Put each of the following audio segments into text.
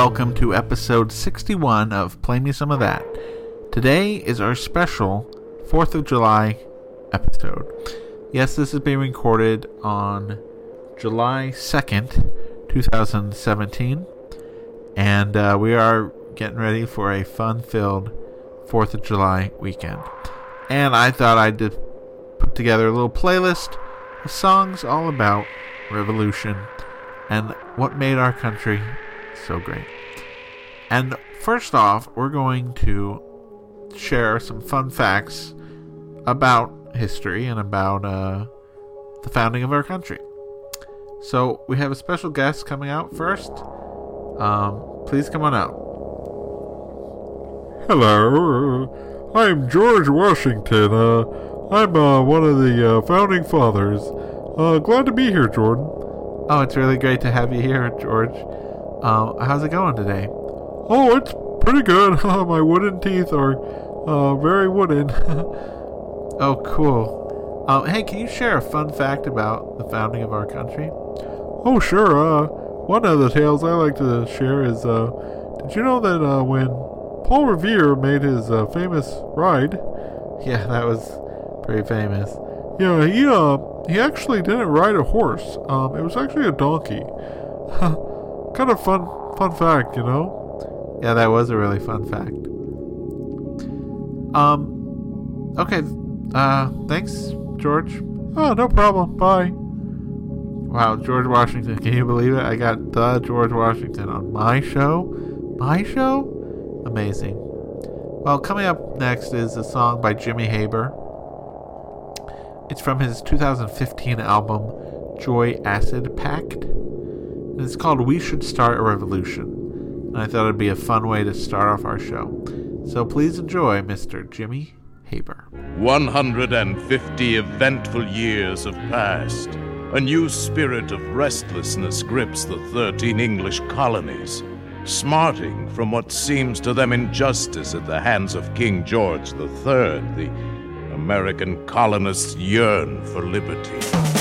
welcome to episode 61 of Play Me Some of That. Today is our special 4th of July episode. Yes, this is being recorded on July 2nd, 2017, and uh, we are getting ready for a fun filled 4th of July weekend. And I thought I'd put together a little playlist of songs all about revolution and what made our country so great. And first off, we're going to share some fun facts about history and about uh, the founding of our country. So we have a special guest coming out first. Um, please come on out. Hello, I'm George Washington. Uh, I'm uh, one of the uh, founding fathers. Uh, glad to be here, Jordan. Oh, it's really great to have you here, George. Um, how's it going today? Oh, it's pretty good. My wooden teeth are uh, very wooden. oh, cool. Um, hey, can you share a fun fact about the founding of our country? Oh, sure. Uh, one of the tales I like to share is, uh, did you know that uh, when Paul Revere made his uh, famous ride? Yeah, that was pretty famous. Yeah, he uh, he actually didn't ride a horse. Um, it was actually a donkey. kind of fun, fun fact, you know. Yeah, that was a really fun fact. Um, okay. Uh, thanks, George. Oh, no problem. Bye. Wow, George Washington. Can you believe it? I got the George Washington on my show. My show? Amazing. Well, coming up next is a song by Jimmy Haber. It's from his 2015 album, Joy Acid Pact. And it's called We Should Start a Revolution. I thought it'd be a fun way to start off our show. So please enjoy Mr. Jimmy Haber. 150 eventful years have passed. A new spirit of restlessness grips the 13 English colonies, smarting from what seems to them injustice at the hands of King George III, the American colonists yearn for liberty.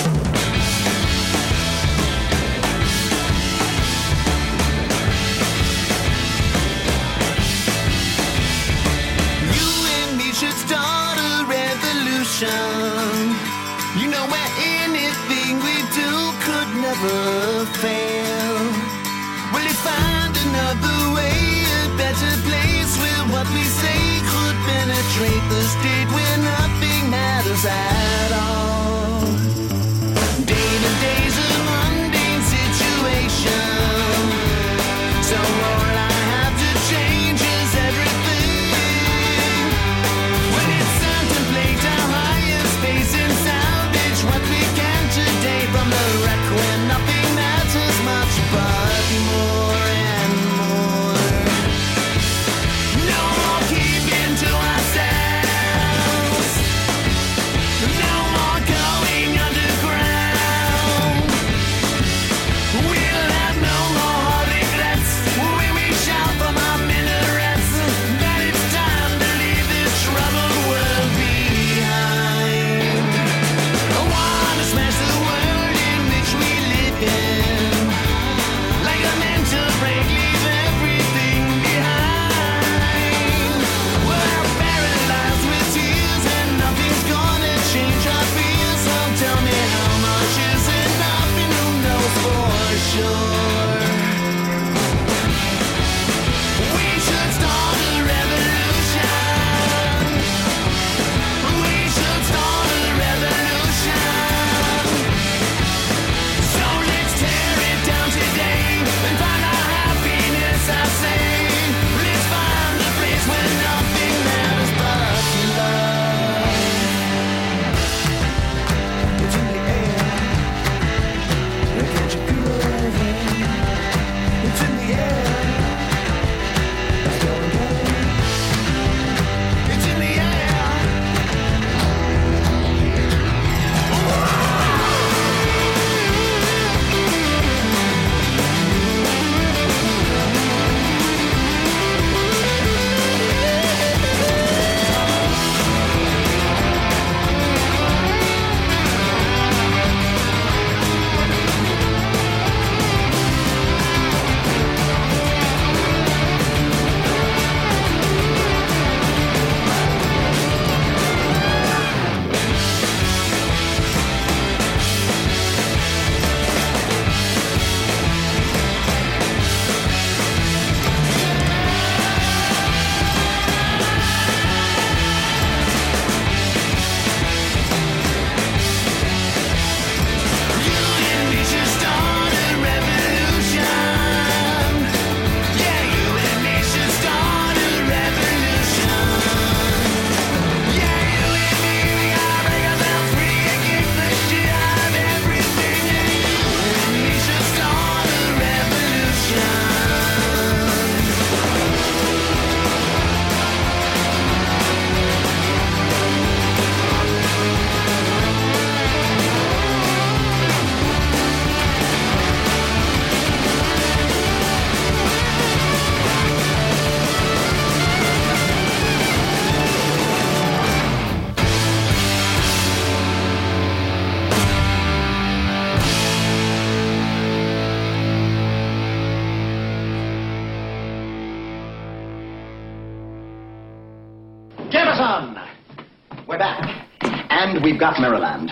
Got Maryland.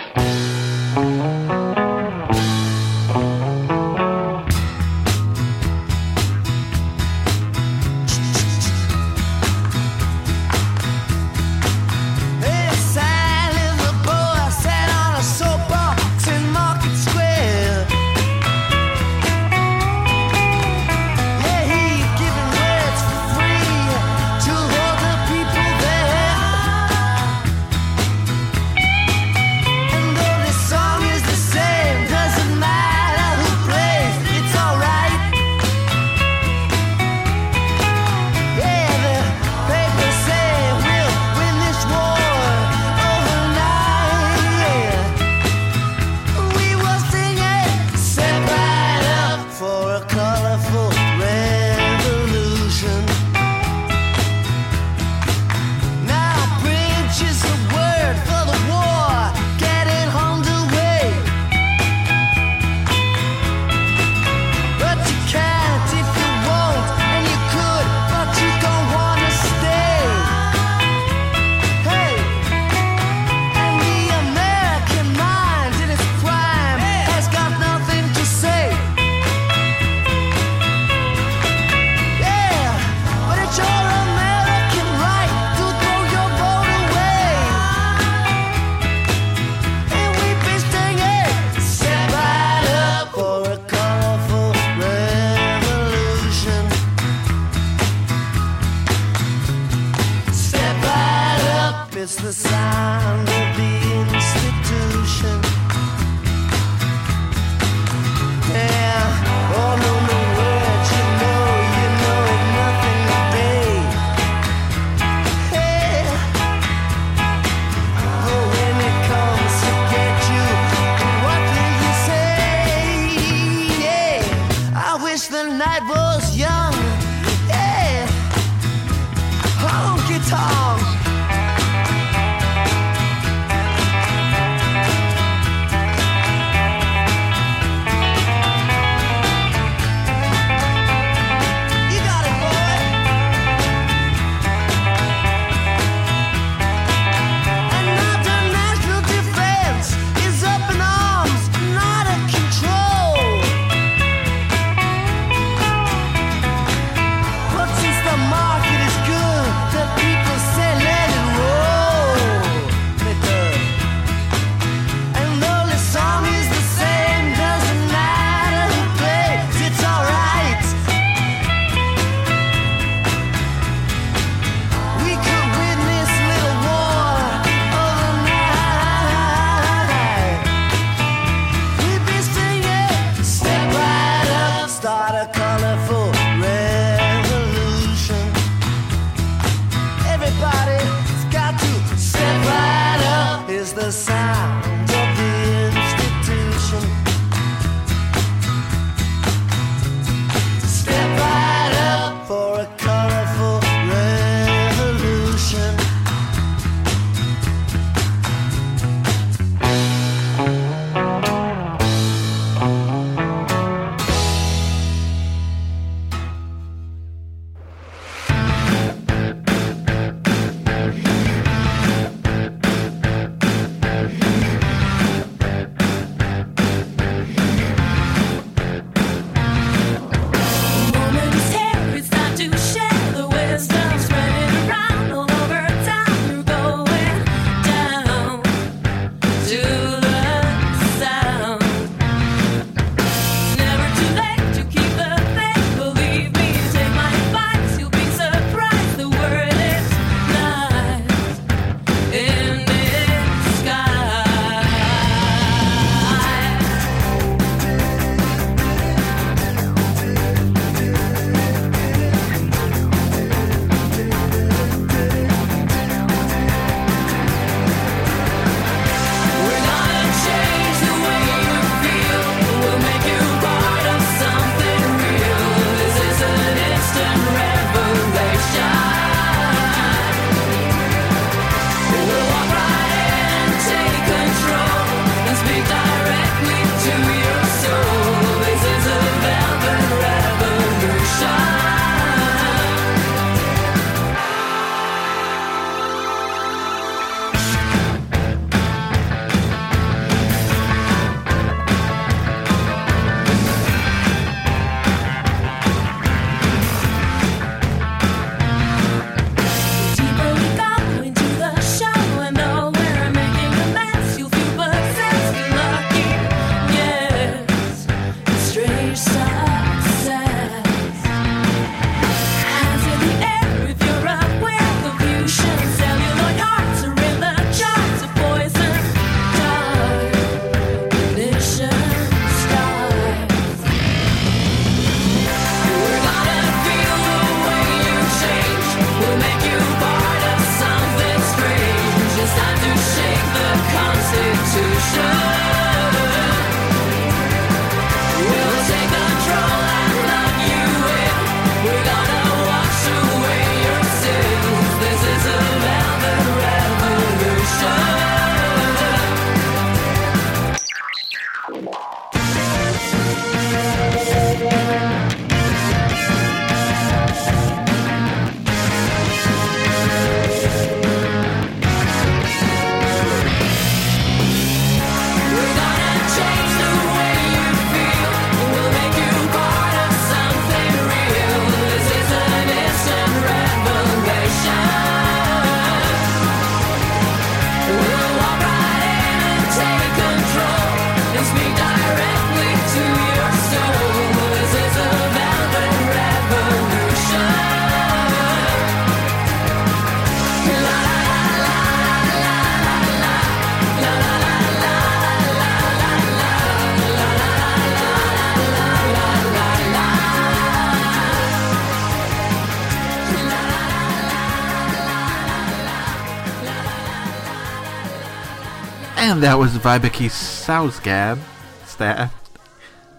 That was Vibeke Sausgad Stad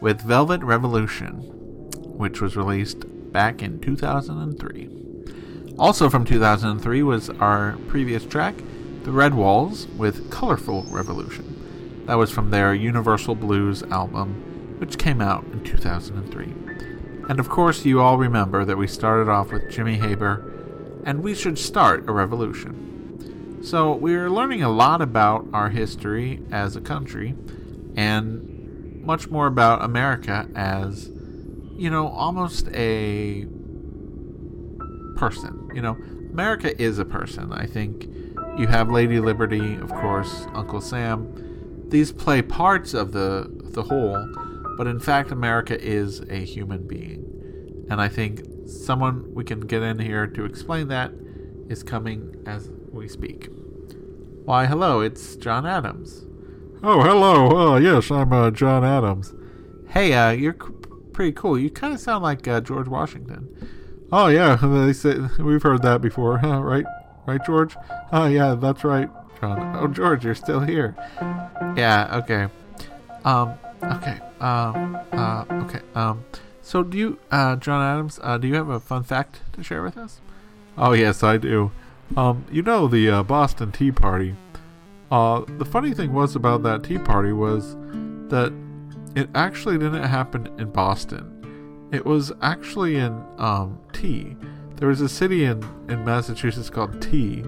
with Velvet Revolution, which was released back in 2003. Also from 2003 was our previous track, The Redwalls with Colorful Revolution. That was from their Universal Blues album, which came out in 2003. And of course, you all remember that we started off with Jimmy Haber and We Should Start a Revolution. So we're learning a lot about our history as a country and much more about America as, you know, almost a person. You know, America is a person. I think you have Lady Liberty, of course, Uncle Sam. These play parts of the the whole, but in fact, America is a human being, and I think someone we can get in here to explain that is coming as we speak. Why, hello, it's John Adams. Oh, hello. Uh, yes, I'm uh, John Adams. Hey, uh, you're c- pretty cool. You kind of sound like uh, George Washington. Oh, yeah. They say we've heard that before, huh? Right, right, George? Oh, yeah, that's right, John. Oh, George, you're still here. Yeah. Okay. Um. Okay. Um. Uh. Okay. Um. So, do you, uh, John Adams, uh, do you have a fun fact to share with us? Oh, yes, I do. Um, you know the uh, Boston Tea Party. Uh, the funny thing was about that Tea Party was that it actually didn't happen in Boston. It was actually in um, Tea. There was a city in, in Massachusetts called Tea,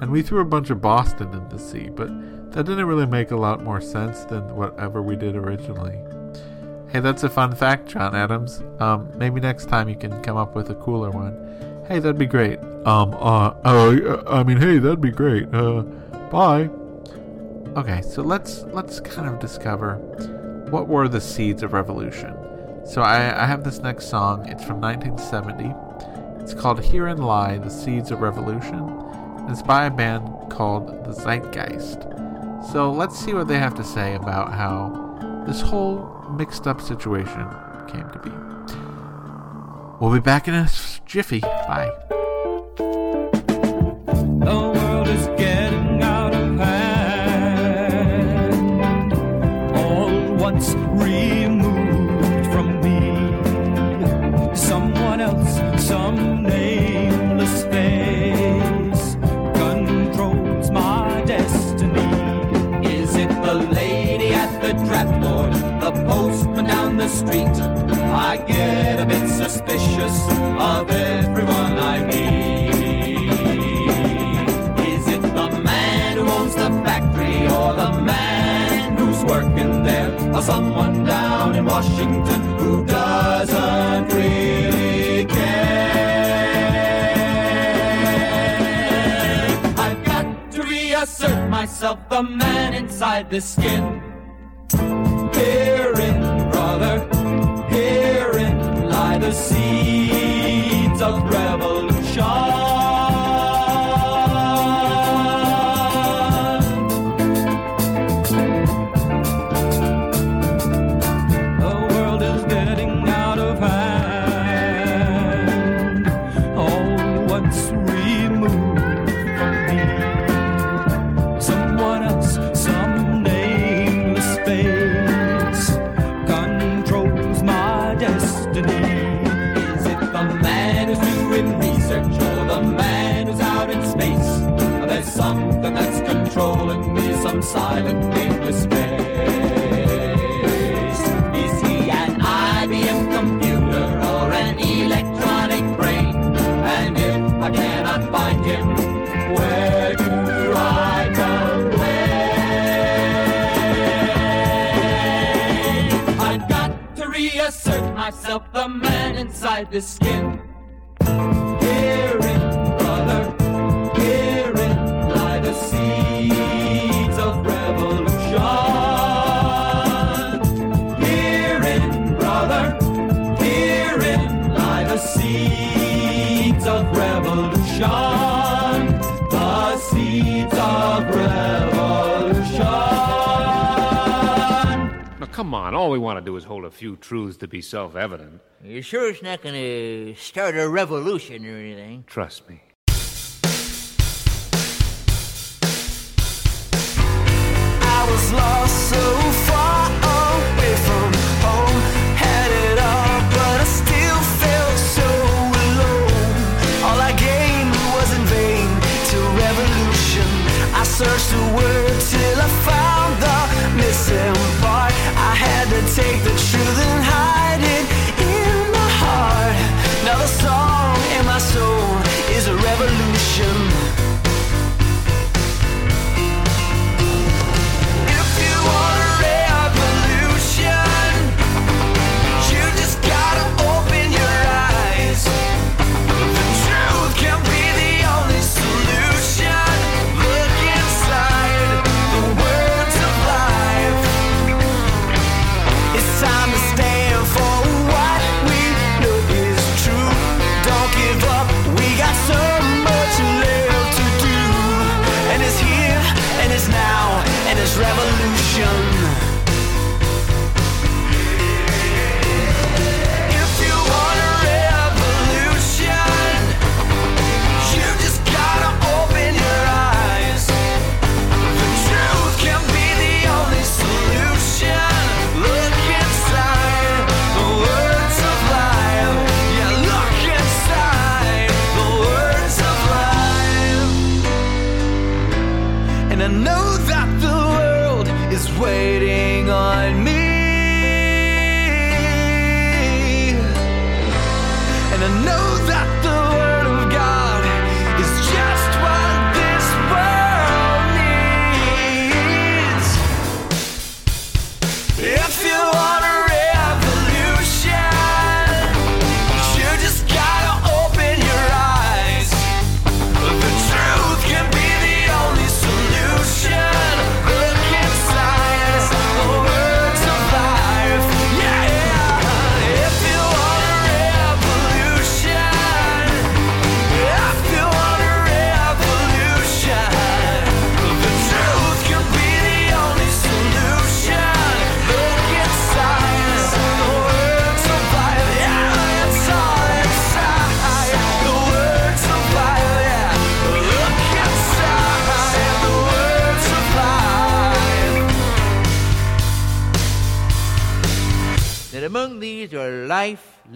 and we threw a bunch of Boston in the sea, but that didn't really make a lot more sense than whatever we did originally. Hey, that's a fun fact, John Adams. Um, maybe next time you can come up with a cooler one. Hey, that'd be great. Um, uh, uh, I mean, hey, that'd be great. Uh, bye. Okay, so let's let's kind of discover what were the seeds of revolution. So I, I have this next song. It's from 1970. It's called "Herein Lie the Seeds of Revolution." It's by a band called the Zeitgeist. So let's see what they have to say about how this whole mixed up situation came to be. We'll be back in a jiffy. Bye. The world is getting out of hand. All once removed from me. Someone else, some nameless face controls my destiny. Is it the lady at the trap door? The postman down the street? I get a bit suspicious of everyone I meet. Is it the man who owns the factory or the man who's working there? Or someone down in Washington who doesn't really care? I've got to reassert myself, the man inside the skin. Herein, brother, herein lie the seeds revolution. Silent nameless face. Is he an IBM computer or an electronic brain? And if I cannot find him, where do I complain? I've got to reassert myself, the man inside the skin. come on. All we want to do is hold a few truths to be self evident. You sure it's not going to start a revolution or anything? Trust me. I was lost so far away from home, had it all, but I still felt so alone. All I gained was in vain to revolution. I searched the till I found the missing to take the truth and hide it in my heart. Now the song in my soul is a revolution.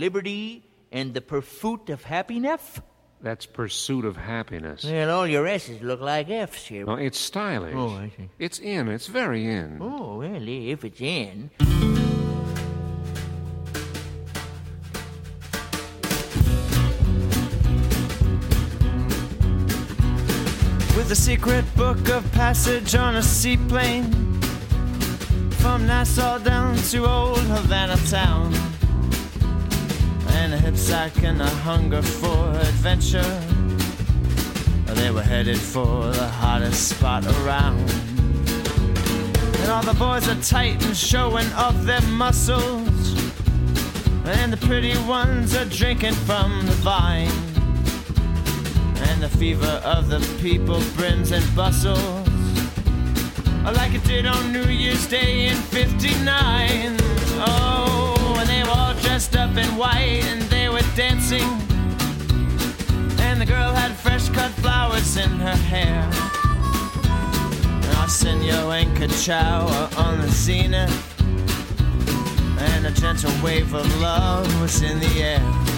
Liberty, and the pursuit of happiness? That's pursuit of happiness. Well, all your S's look like F's here. No, it's stylish. Oh, I see. It's in. It's very in. Oh, well, if it's in. with a secret book of passage on a seaplane from Nassau down to old Havana town. And a hip sack and a hunger for adventure. They were headed for the hottest spot around. And all the boys are tight and showing off their muscles. And the pretty ones are drinking from the vine. And the fever of the people brims and bustles Like it did on New Year's Day in 59 Oh, dressed up in white and they were dancing. And the girl had fresh cut flowers in her hair. And Arsenio and Kachow were on the zenith And a gentle wave of love was in the air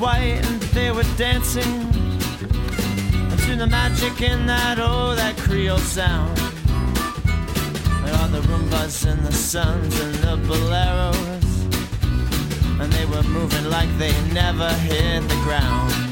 white and they were dancing to the magic in that oh that Creole sound. And all the Rumbas and the Suns and the Boleros. And they were moving like they never hit the ground.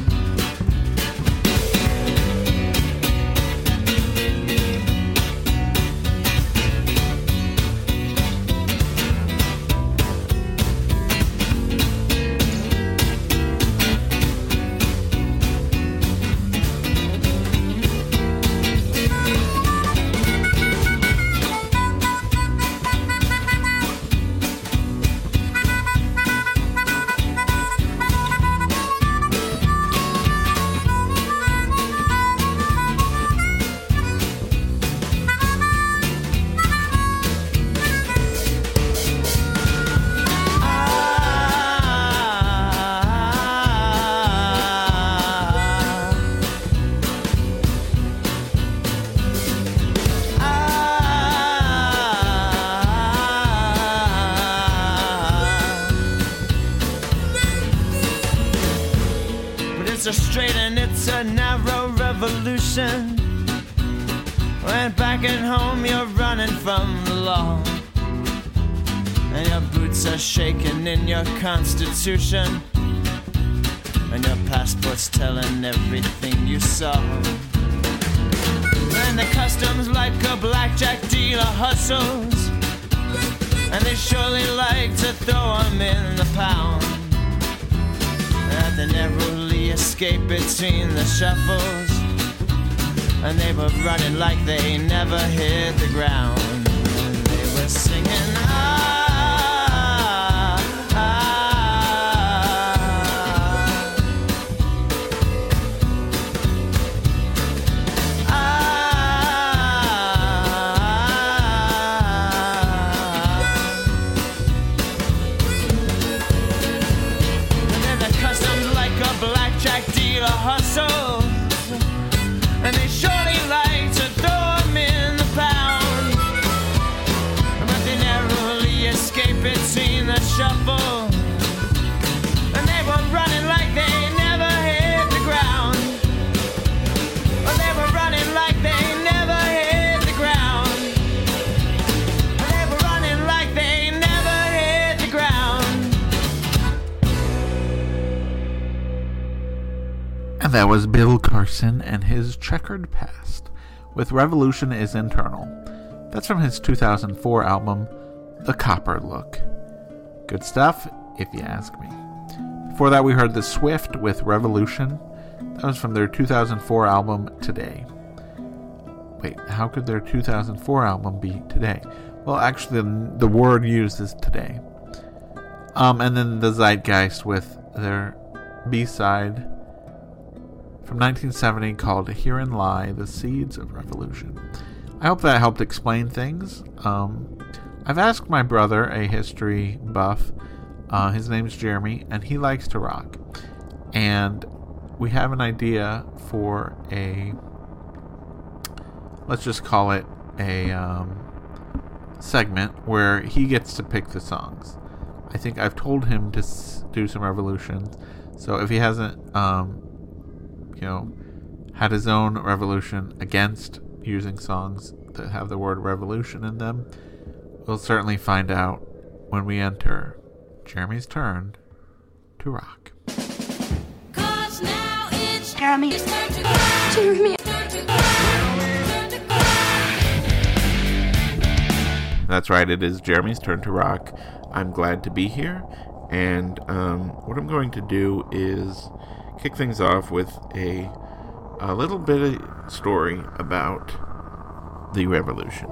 Constitution. And your passport's telling everything you saw. And the customs like a blackjack dealer hustles. And they surely like to throw throw 'em in the pound. That they narrowly escape between the shuffles. And they were running like they never hit the ground. Checkered past, with Revolution is Eternal. That's from his 2004 album, The Copper Look. Good stuff, if you ask me. Before that, we heard The Swift with Revolution. That was from their 2004 album, Today. Wait, how could their 2004 album be Today? Well, actually, the, the word used is Today. Um, and then the Zeitgeist with their B side from 1970 called Herein Lie the Seeds of Revolution. I hope that helped explain things. Um, I've asked my brother, a history buff, uh, his name's Jeremy, and he likes to rock. And we have an idea for a, let's just call it a um, segment where he gets to pick the songs. I think I've told him to s- do some revolutions. So if he hasn't, um, you know, had his own revolution against using songs that have the word revolution in them, we'll certainly find out when we enter Jeremy's turn to rock. Jeremy. Jeremy. That's right, it is Jeremy's turn to rock. I'm glad to be here, and um, what I'm going to do is kick things off with a, a little bit of story about the Revolution.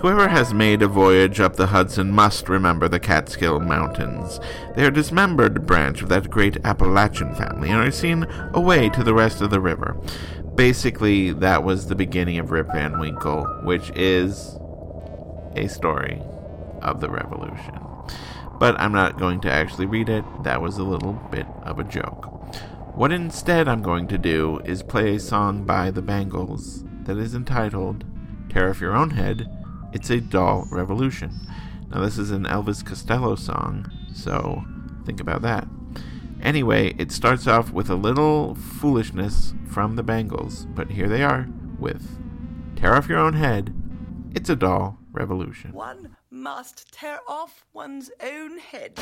Whoever has made a voyage up the Hudson must remember the Catskill Mountains. They are a dismembered branch of that great Appalachian family and are seen away to the rest of the river. Basically, that was the beginning of Rip Van Winkle, which is a story of the revolution. But I'm not going to actually read it, that was a little bit of a joke. What instead I'm going to do is play a song by the Bangles that is entitled Tear Off Your Own Head, It's a Doll Revolution. Now, this is an Elvis Costello song, so think about that. Anyway, it starts off with a little foolishness from the Bangles, but here they are with Tear Off Your Own Head, It's a Doll Revolution. One must tear off one's own head.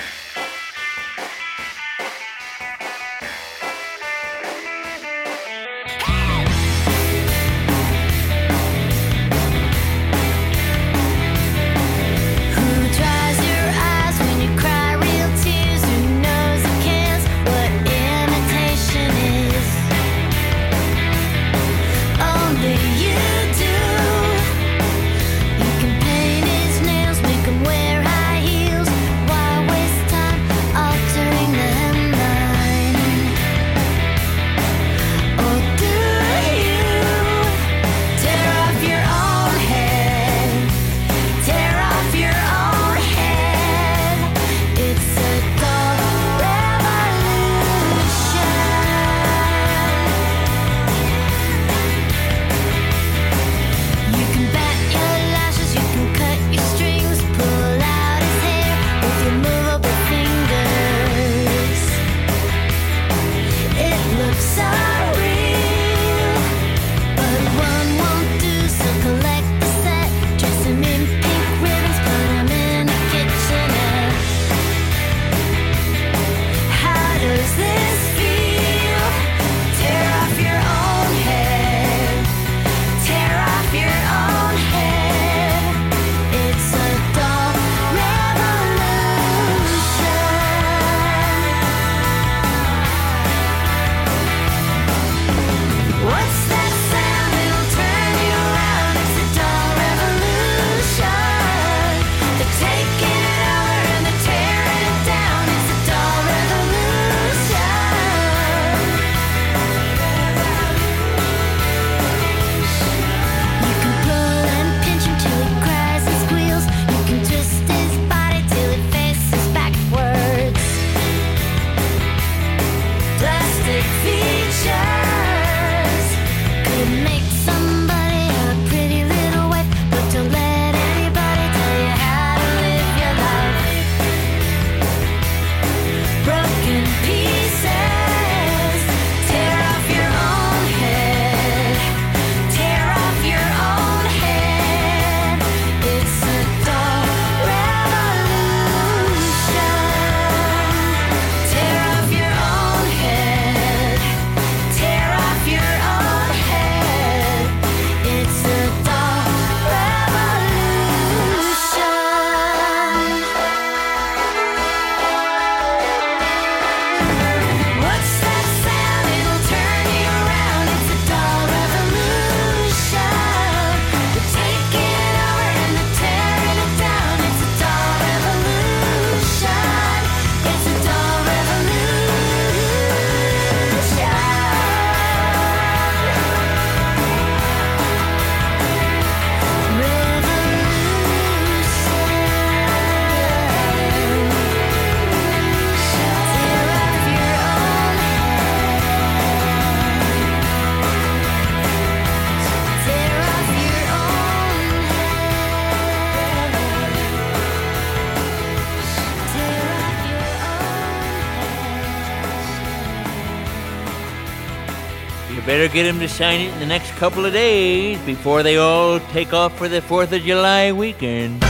Get him to sign it in the next couple of days before they all take off for the 4th of July weekend.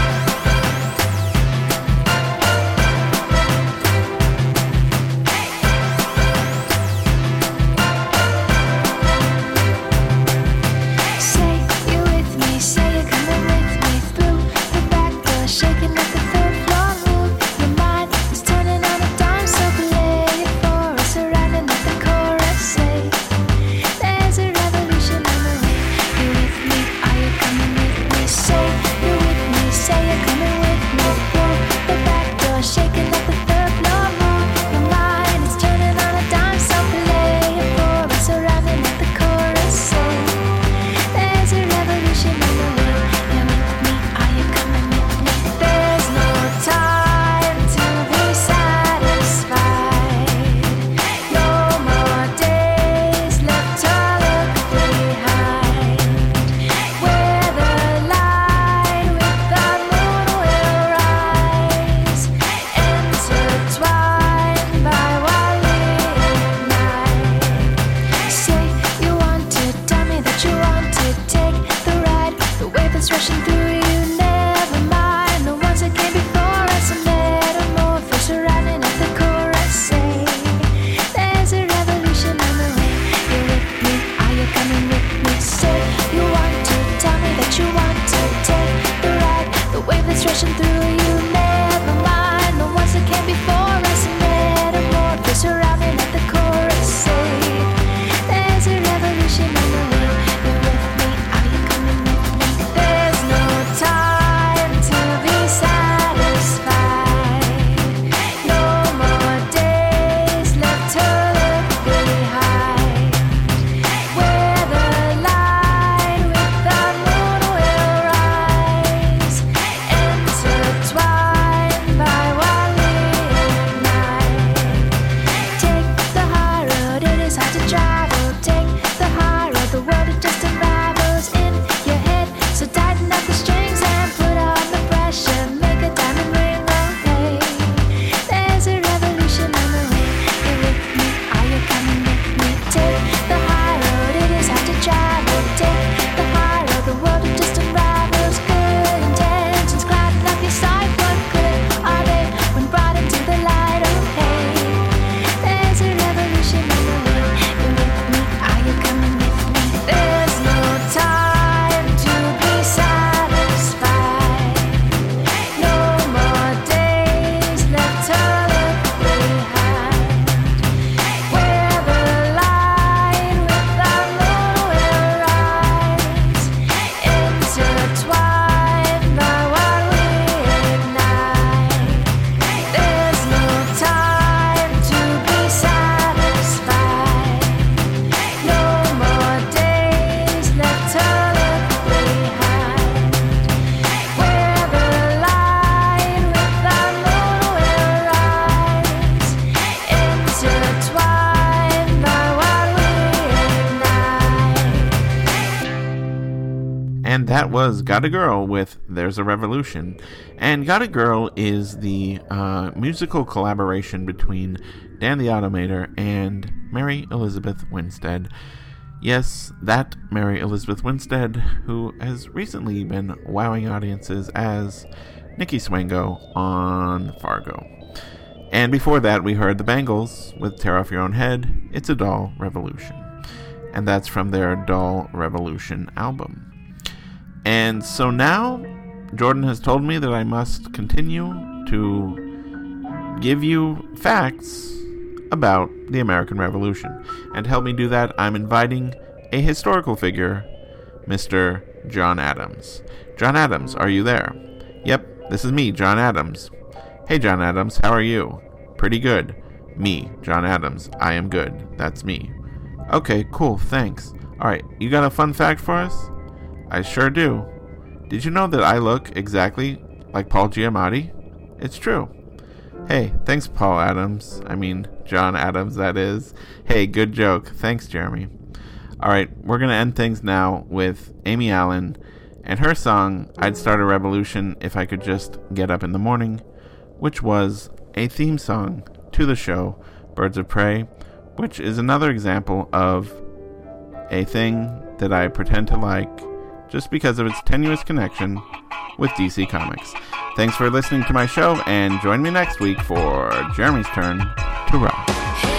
Got a Girl with There's a Revolution. And Got a Girl is the uh, musical collaboration between Dan the Automator and Mary Elizabeth Winstead. Yes, that Mary Elizabeth Winstead, who has recently been wowing audiences as Nikki Swango on Fargo. And before that, we heard the Bangles with Tear Off Your Own Head, It's a Doll Revolution. And that's from their Doll Revolution album. And so now, Jordan has told me that I must continue to give you facts about the American Revolution. And to help me do that, I'm inviting a historical figure, Mr. John Adams. John Adams, are you there? Yep, this is me, John Adams. Hey, John Adams, how are you? Pretty good. Me, John Adams. I am good. That's me. Okay, cool, thanks. Alright, you got a fun fact for us? I sure do. Did you know that I look exactly like Paul Giamatti? It's true. Hey, thanks, Paul Adams. I mean, John Adams, that is. Hey, good joke. Thanks, Jeremy. Alright, we're gonna end things now with Aimee Allen and her song, I'd Start a Revolution If I Could Just Get Up in the Morning, which was a theme song to the show Birds of Prey, which is another example of a thing that I pretend to like just because of its tenuous connection with DC Comics. Thanks for listening to my show, and join me next week for Jeremy's turn to rock.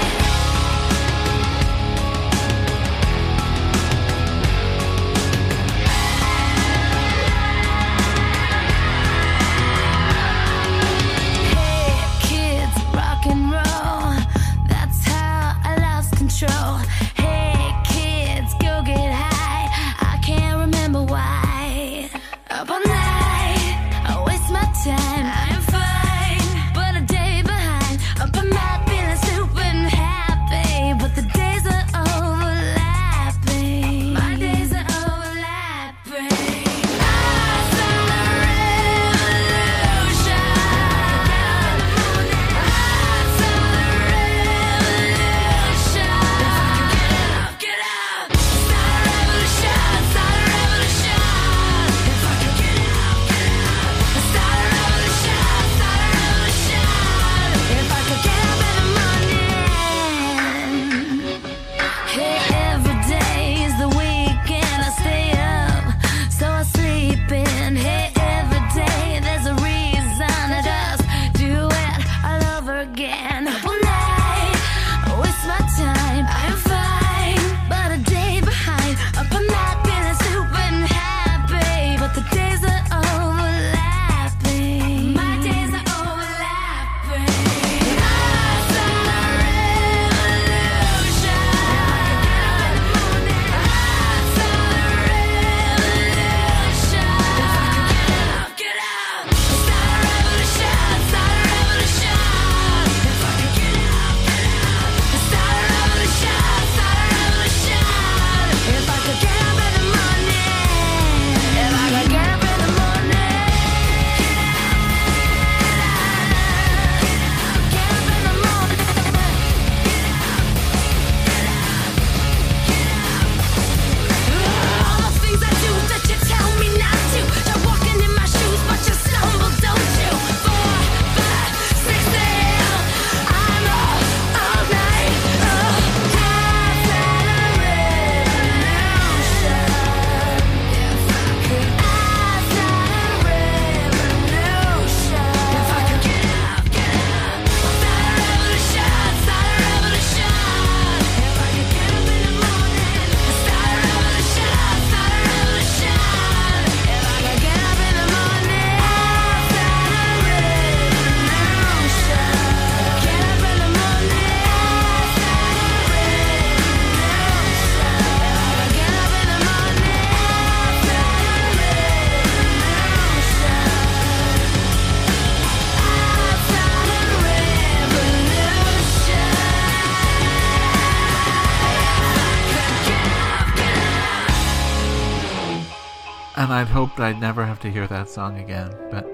I'd hoped I'd never have to hear that song again, but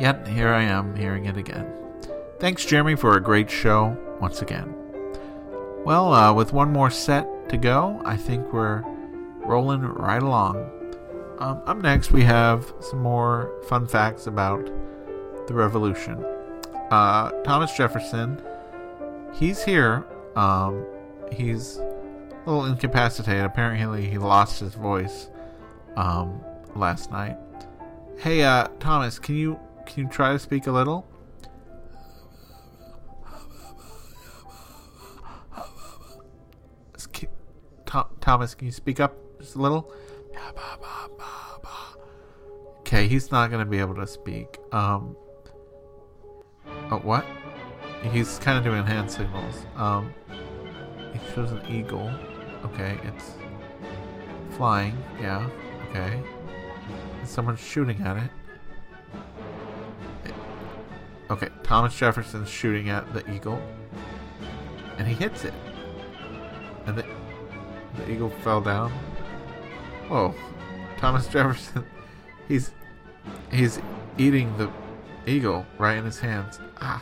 yet here I am hearing it again. Thanks, Jeremy, for a great show once again. Well, uh, with one more set to go, I think we're rolling right along. Um, up next, we have some more fun facts about the Revolution. Uh, Thomas Jefferson, he's here. Um, he's a little incapacitated. Apparently, he lost his voice um, last night. Hey, uh, Thomas, can you can you try to speak a little? Thomas, can you speak up just a little? Okay, he's not gonna be able to speak. Um. Oh, what? He's kind of doing hand signals. Um. He shows an eagle. Okay, it's flying. Yeah. Okay. Someone's shooting at it. Okay, Thomas Jefferson's shooting at the eagle, and he hits it, and the the eagle fell down. Whoa, Thomas Jefferson, he's he's eating the eagle right in his hands. Ah,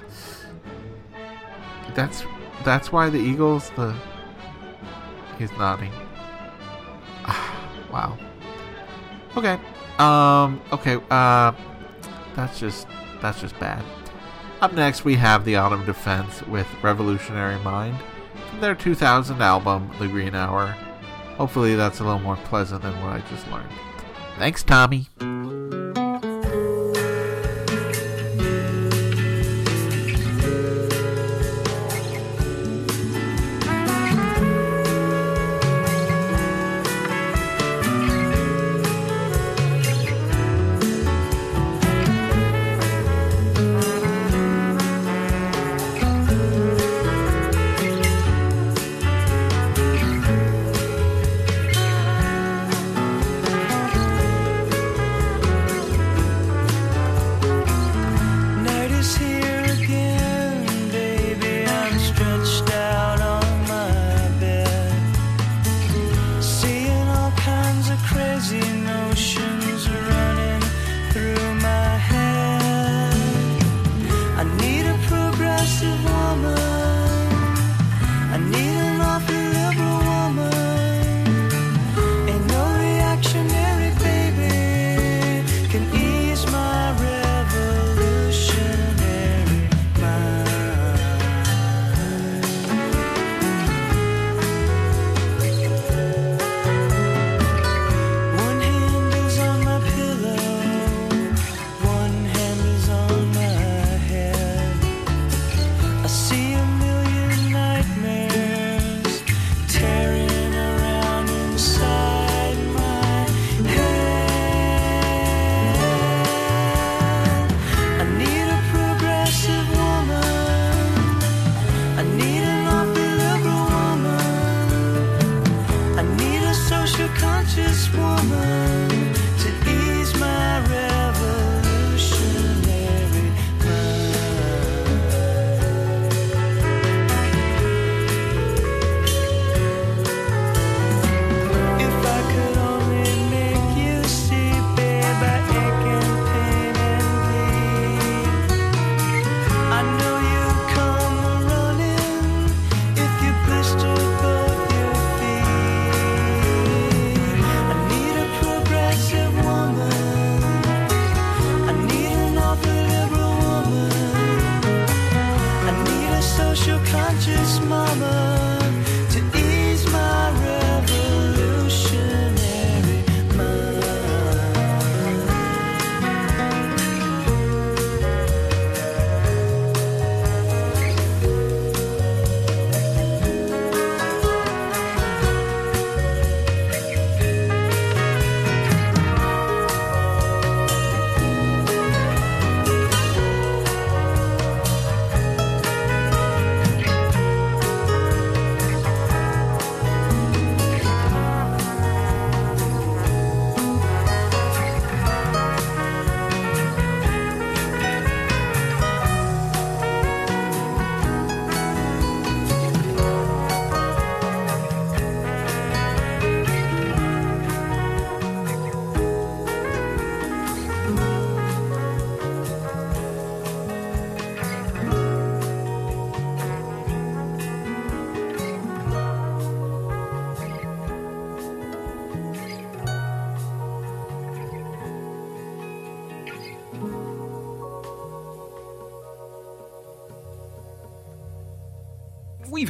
that's that's why the eagle's the. He's nodding. Ah, wow. Okay. Um, okay, uh, that's just that's just bad. Up next, we have the Autumn Defense with Revolutionary Mind from their 2000 album, The Green Hour. Hopefully, that's a little more pleasant than what I just learned. Thanks, Tommy.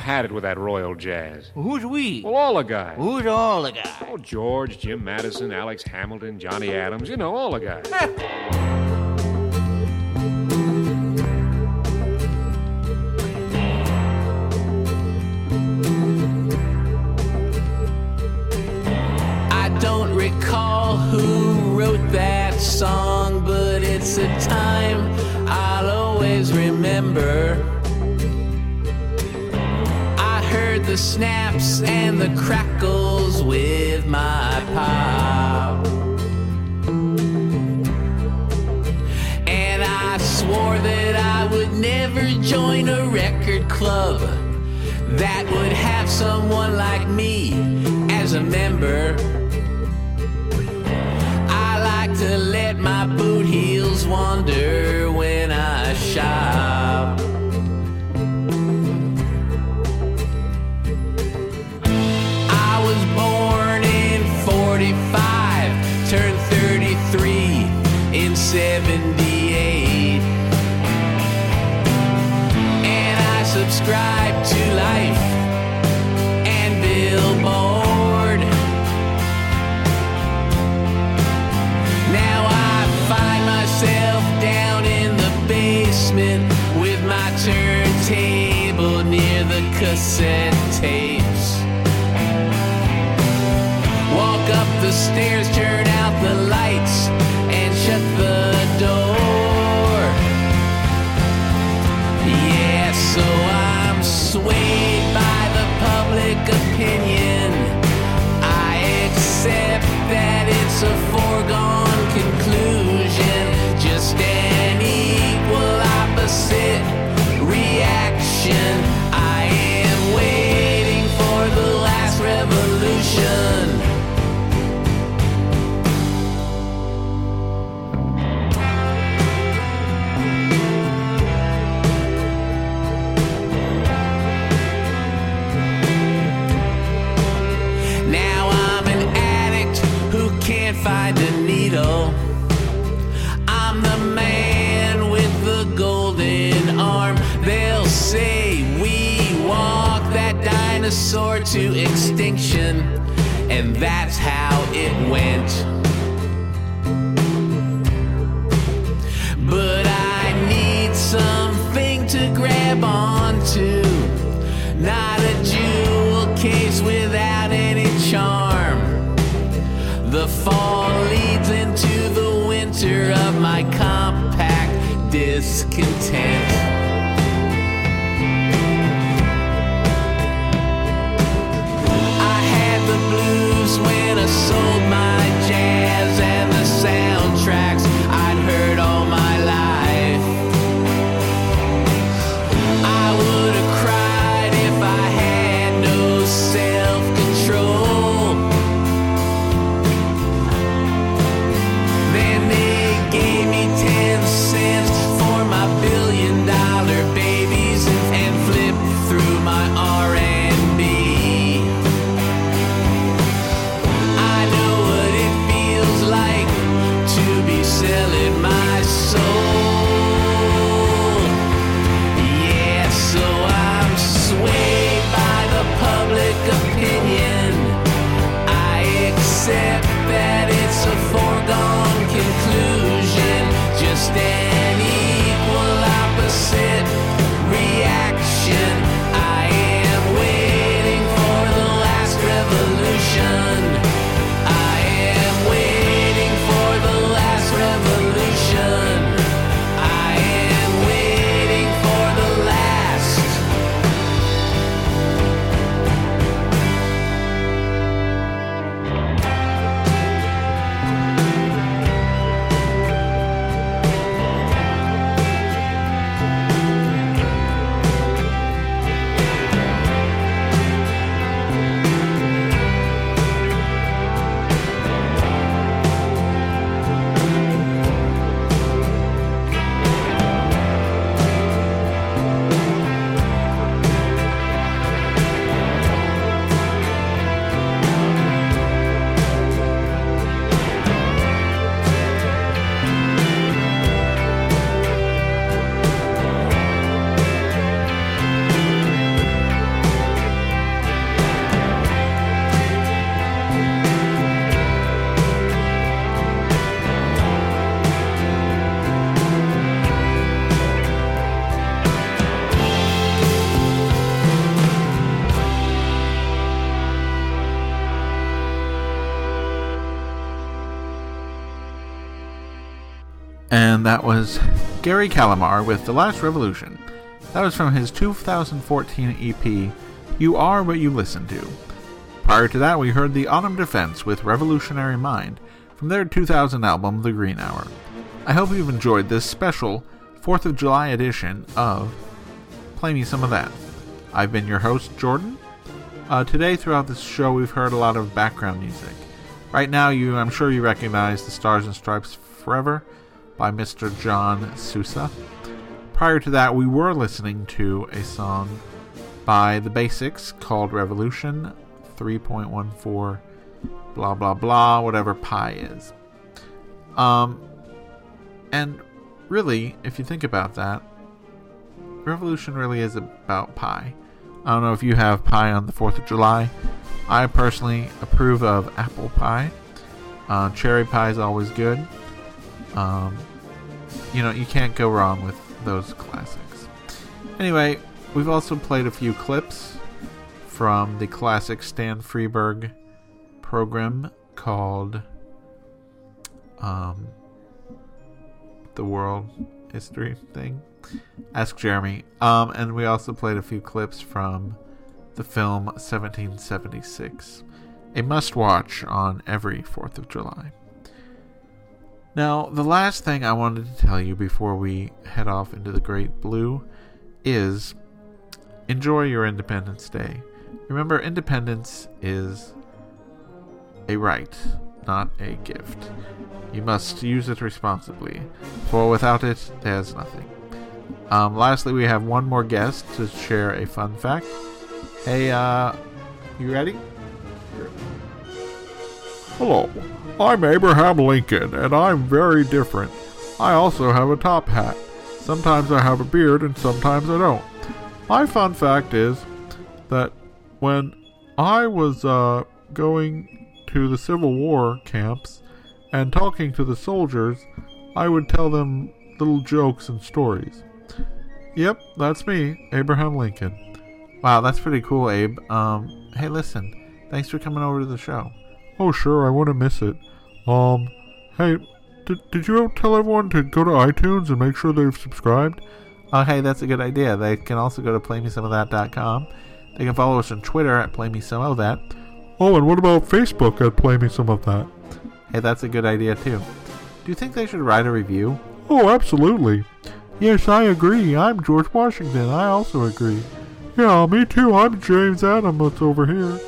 had it with that royal jazz. Who's we? Well, all the guys. Who's all the guys? Oh, George, Jim Madison, Alex Hamilton, Johnny Adams, you know, all the guys. cassette tapes. Walk up the stairs, dinosaur to extinction, and that's how it went. But I need something to grab onto. Not a jewel case without any charm. The fall leads into the winter of my compact discontent. That was Gary Calamar with The Last Revolution. That was from his 2014 EP, You Are What You Listen to. Prior to that, we heard The Autumn Defense with Revolutionary Mind from their 2000 album, The Green Hour. I hope you've enjoyed this special 4th of July edition of Play Me Some of That. I've been your host, Jordan. Uh, today, throughout this show, we've heard a lot of background music. Right now, you, I'm sure you recognize the Stars and Stripes Forever by Mr. John Sousa. Prior to that, we were listening to a song by The Basics called Revolution 3.14 blah blah blah whatever pi is. Um and really, if you think about that, Revolution really is about pie. I don't know if you have pie on the 4th of July. I personally approve of apple pie. Uh, cherry pie is always good. Um, you know, you can't go wrong with those classics. Anyway, we've also played a few clips from the classic Stan Freberg program called um, the World History thing. Ask Jeremy. Um, and we also played a few clips from the film 1776, a must watch on every 4th of July. Now, the last thing I wanted to tell you before we head off into the great blue is enjoy your Independence Day. Remember, independence is a right, not a gift. You must use it responsibly, for without it, there's nothing. Um, lastly, we have one more guest to share a fun fact. Hey, uh, you ready? Hello, I'm Abraham Lincoln, and I'm very different. I also have a top hat. Sometimes I have a beard, and sometimes I don't. My fun fact is that when I was uh, going to the Civil War camps and talking to the soldiers, I would tell them little jokes and stories. Yep, that's me, Abraham Lincoln. Wow, that's pretty cool, Abe. Um, hey, listen, thanks for coming over to the show. Oh, sure, I wouldn't miss it. Um, hey, did, did you tell everyone to go to iTunes and make sure they've subscribed? Oh, hey, that's a good idea. They can also go to playmesomeofthat.com. They can follow us on Twitter at playmesomeofthat. Oh, and what about Facebook at Play Me Some of That? Hey, that's a good idea too. Do you think they should write a review? Oh, absolutely. Yes, I agree. I'm George Washington. I also agree. Yeah, me too. I'm James Adams over here.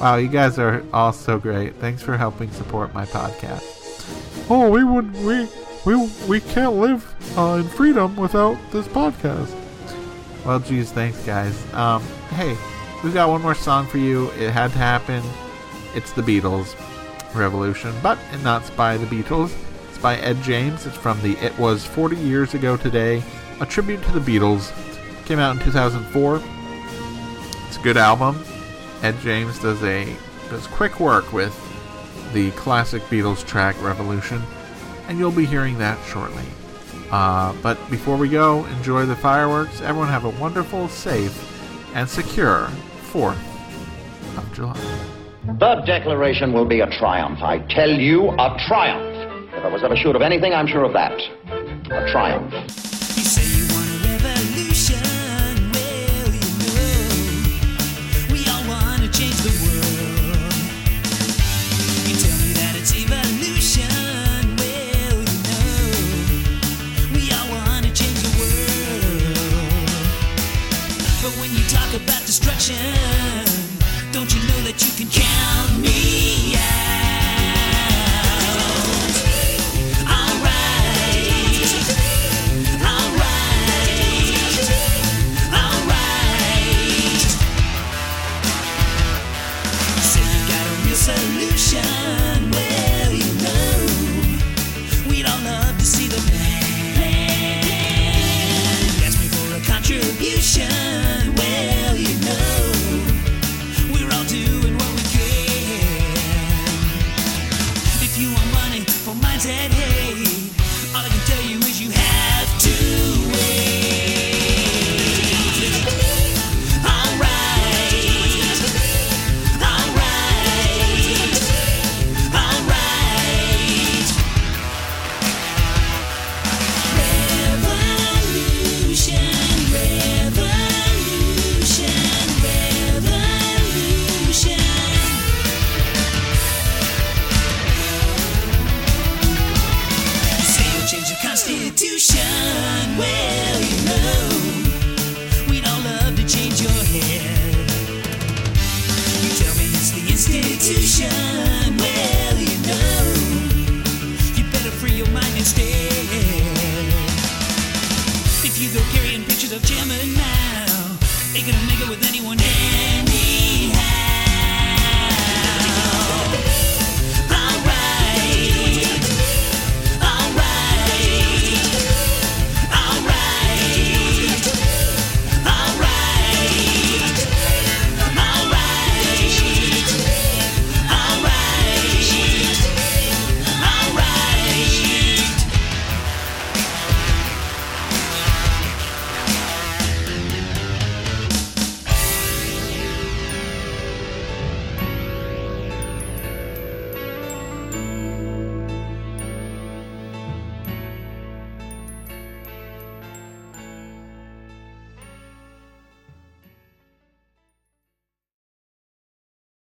Wow, you guys are all so great. Thanks for helping support my podcast. Oh, we would we we we can't live uh, in freedom without this podcast. Well, geez, thanks, guys. Um, hey, we've got one more song for you. It had to happen. It's the Beatles Revolution, but it's not by the Beatles. It's by Ed James. It's from the It Was 40 Years Ago Today, a tribute to the Beatles. Came out in 2004. It's a good album. Ed James does a does quick work with the classic Beatles track Revolution, and you'll be hearing that shortly. Uh, but before we go, enjoy the fireworks. Everyone have a wonderful, safe, and secure 4th of July. The declaration will be a triumph. I tell you, a triumph. If I was ever sure of anything, I'm sure of that. A triumph. Destruction, don't you know that you can count me